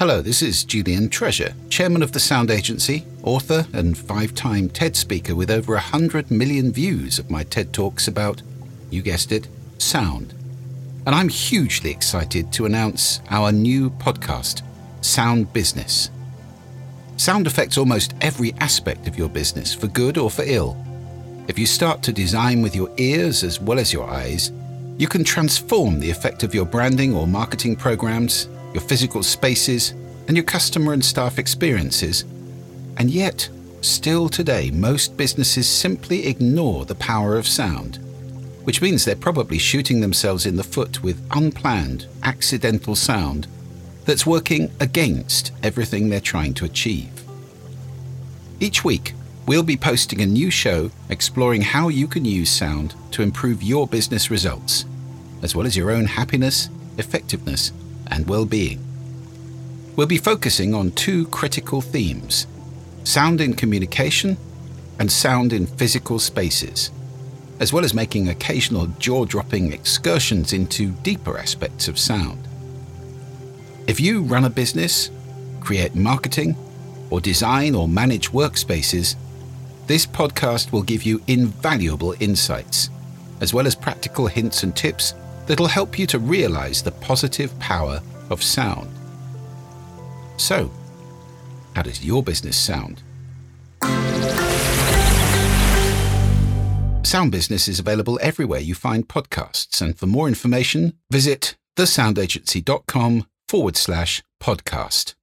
Hello, this is Julian Treasure, chairman of the Sound Agency, author, and five time TED speaker with over 100 million views of my TED Talks about, you guessed it, sound. And I'm hugely excited to announce our new podcast, Sound Business. Sound affects almost every aspect of your business, for good or for ill. If you start to design with your ears as well as your eyes, you can transform the effect of your branding or marketing programs your physical spaces, and your customer and staff experiences. And yet, still today, most businesses simply ignore the power of sound, which means they're probably shooting themselves in the foot with unplanned, accidental sound that's working against everything they're trying to achieve. Each week, we'll be posting a new show exploring how you can use sound to improve your business results, as well as your own happiness, effectiveness, and well-being. We'll be focusing on two critical themes sound in communication and sound in physical spaces, as well as making occasional jaw dropping excursions into deeper aspects of sound. If you run a business, create marketing, or design or manage workspaces, this podcast will give you invaluable insights, as well as practical hints and tips that'll help you to realize the positive power of sound. So, how does your business sound? Sound Business is available everywhere you find podcasts, and for more information, visit thesoundagency.com forward slash podcast.